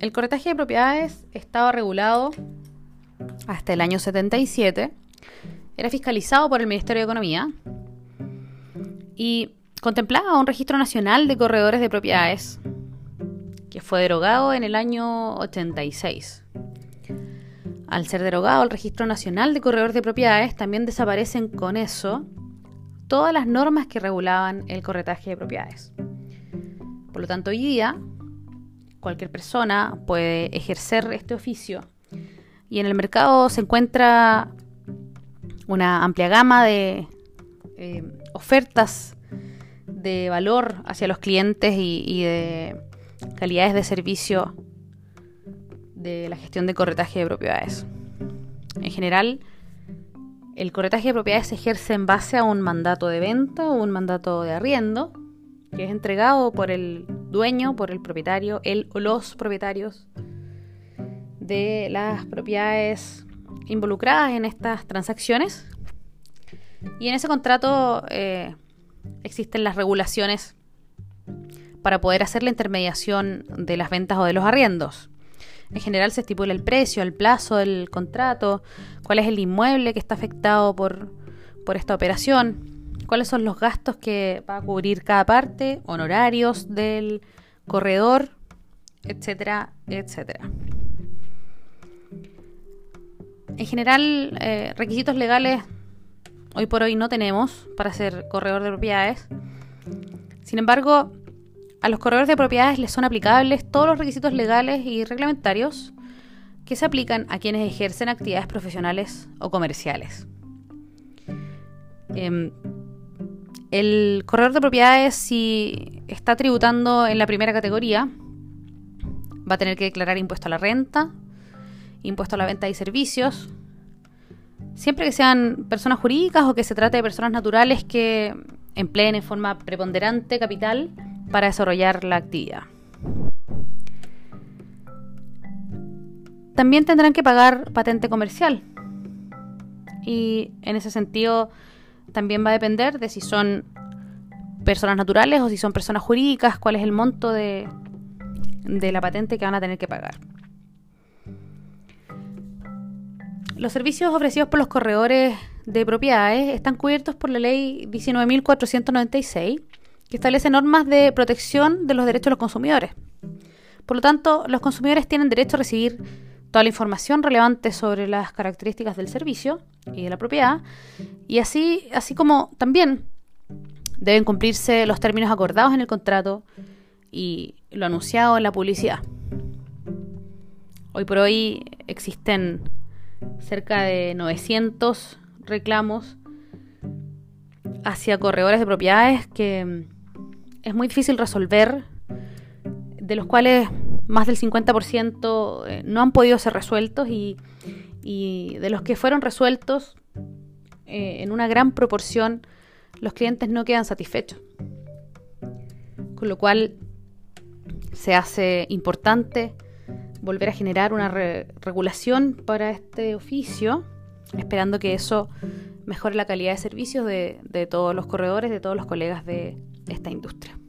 el corretaje de propiedades estaba regulado hasta el año 77, era fiscalizado por el Ministerio de Economía y contemplaba un registro nacional de corredores de propiedades que fue derogado en el año 86. Al ser derogado el Registro Nacional de Corredores de Propiedades, también desaparecen con eso todas las normas que regulaban el corretaje de propiedades. Por lo tanto, hoy día cualquier persona puede ejercer este oficio y en el mercado se encuentra una amplia gama de eh, ofertas de valor hacia los clientes y de calidades de servicio de la gestión de corretaje de propiedades. En general, el corretaje de propiedades se ejerce en base a un mandato de venta o un mandato de arriendo, que es entregado por el dueño, por el propietario, el o los propietarios de las propiedades involucradas en estas transacciones. Y en ese contrato eh, existen las regulaciones para poder hacer la intermediación de las ventas o de los arriendos. En general se estipula el precio, el plazo del contrato, cuál es el inmueble que está afectado por, por esta operación, cuáles son los gastos que va a cubrir cada parte, honorarios del corredor, etcétera, etcétera. En general, eh, requisitos legales hoy por hoy no tenemos para ser corredor de propiedades. Sin embargo, a los corredores de propiedades les son aplicables todos los requisitos legales y reglamentarios que se aplican a quienes ejercen actividades profesionales o comerciales. Em, el corredor de propiedades, si está tributando en la primera categoría, va a tener que declarar impuesto a la renta, impuesto a la venta y servicios, siempre que sean personas jurídicas o que se trate de personas naturales que empleen en forma preponderante capital para desarrollar la actividad. También tendrán que pagar patente comercial. Y en ese sentido también va a depender de si son personas naturales o si son personas jurídicas, cuál es el monto de, de la patente que van a tener que pagar. Los servicios ofrecidos por los corredores de propiedades están cubiertos por la ley 19.496 que establece normas de protección de los derechos de los consumidores. Por lo tanto, los consumidores tienen derecho a recibir toda la información relevante sobre las características del servicio y de la propiedad, y así, así como también deben cumplirse los términos acordados en el contrato y lo anunciado en la publicidad. Hoy por hoy existen cerca de 900 reclamos hacia corredores de propiedades que es muy difícil resolver, de los cuales más del 50% eh, no han podido ser resueltos y, de los que fueron resueltos, eh, en una gran proporción, los clientes no quedan satisfechos. Con lo cual se hace importante volver a generar una regulación para este oficio, esperando que eso mejore la calidad de servicios de todos los corredores, de todos los colegas de esta industria.